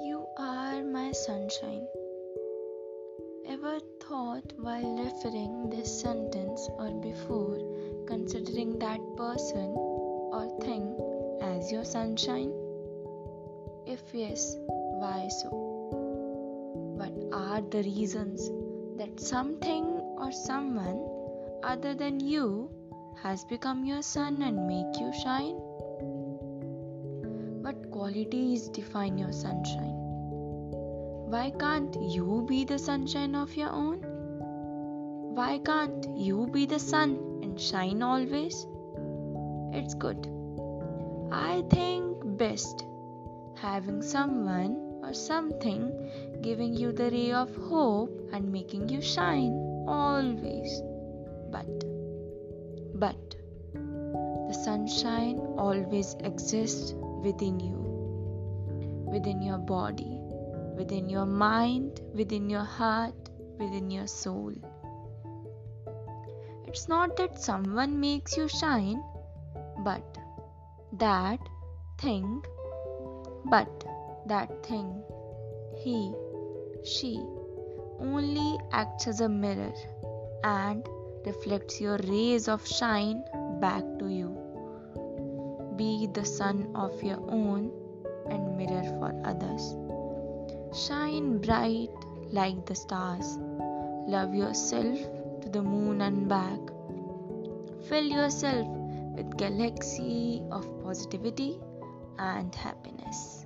You are my sunshine. Ever thought while referring this sentence or before considering that person or thing as your sunshine? If yes, why so? What are the reasons that something or someone other than you has become your sun and make you shine? Qualities define your sunshine? Why can't you be the sunshine of your own? Why can't you be the sun and shine always? It's good. I think best having someone or something giving you the ray of hope and making you shine always. But, but, the sunshine always exists within you, within your body, within your mind, within your heart, within your soul. It's not that someone makes you shine, but that thing, but that thing, he, she, only acts as a mirror and reflects your rays of shine back to you. Be the sun of your own and mirror for others. Shine bright like the stars. Love yourself to the moon and back. Fill yourself with galaxy of positivity and happiness.